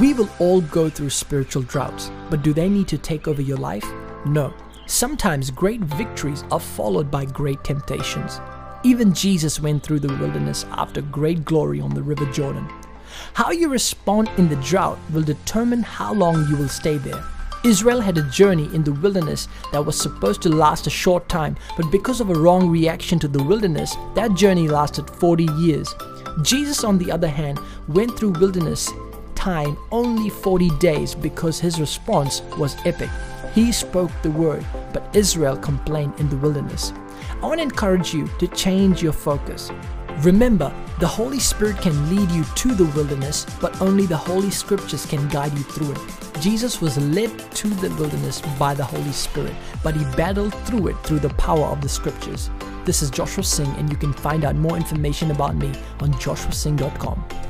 We will all go through spiritual droughts, but do they need to take over your life? No. Sometimes great victories are followed by great temptations. Even Jesus went through the wilderness after great glory on the River Jordan. How you respond in the drought will determine how long you will stay there. Israel had a journey in the wilderness that was supposed to last a short time, but because of a wrong reaction to the wilderness, that journey lasted 40 years. Jesus, on the other hand, went through wilderness time only 40 days because his response was epic. He spoke the word, but Israel complained in the wilderness. I want to encourage you to change your focus. Remember, the Holy Spirit can lead you to the wilderness, but only the Holy Scriptures can guide you through it. Jesus was led to the wilderness by the Holy Spirit, but he battled through it through the power of the Scriptures. This is Joshua Singh, and you can find out more information about me on joshuasingh.com.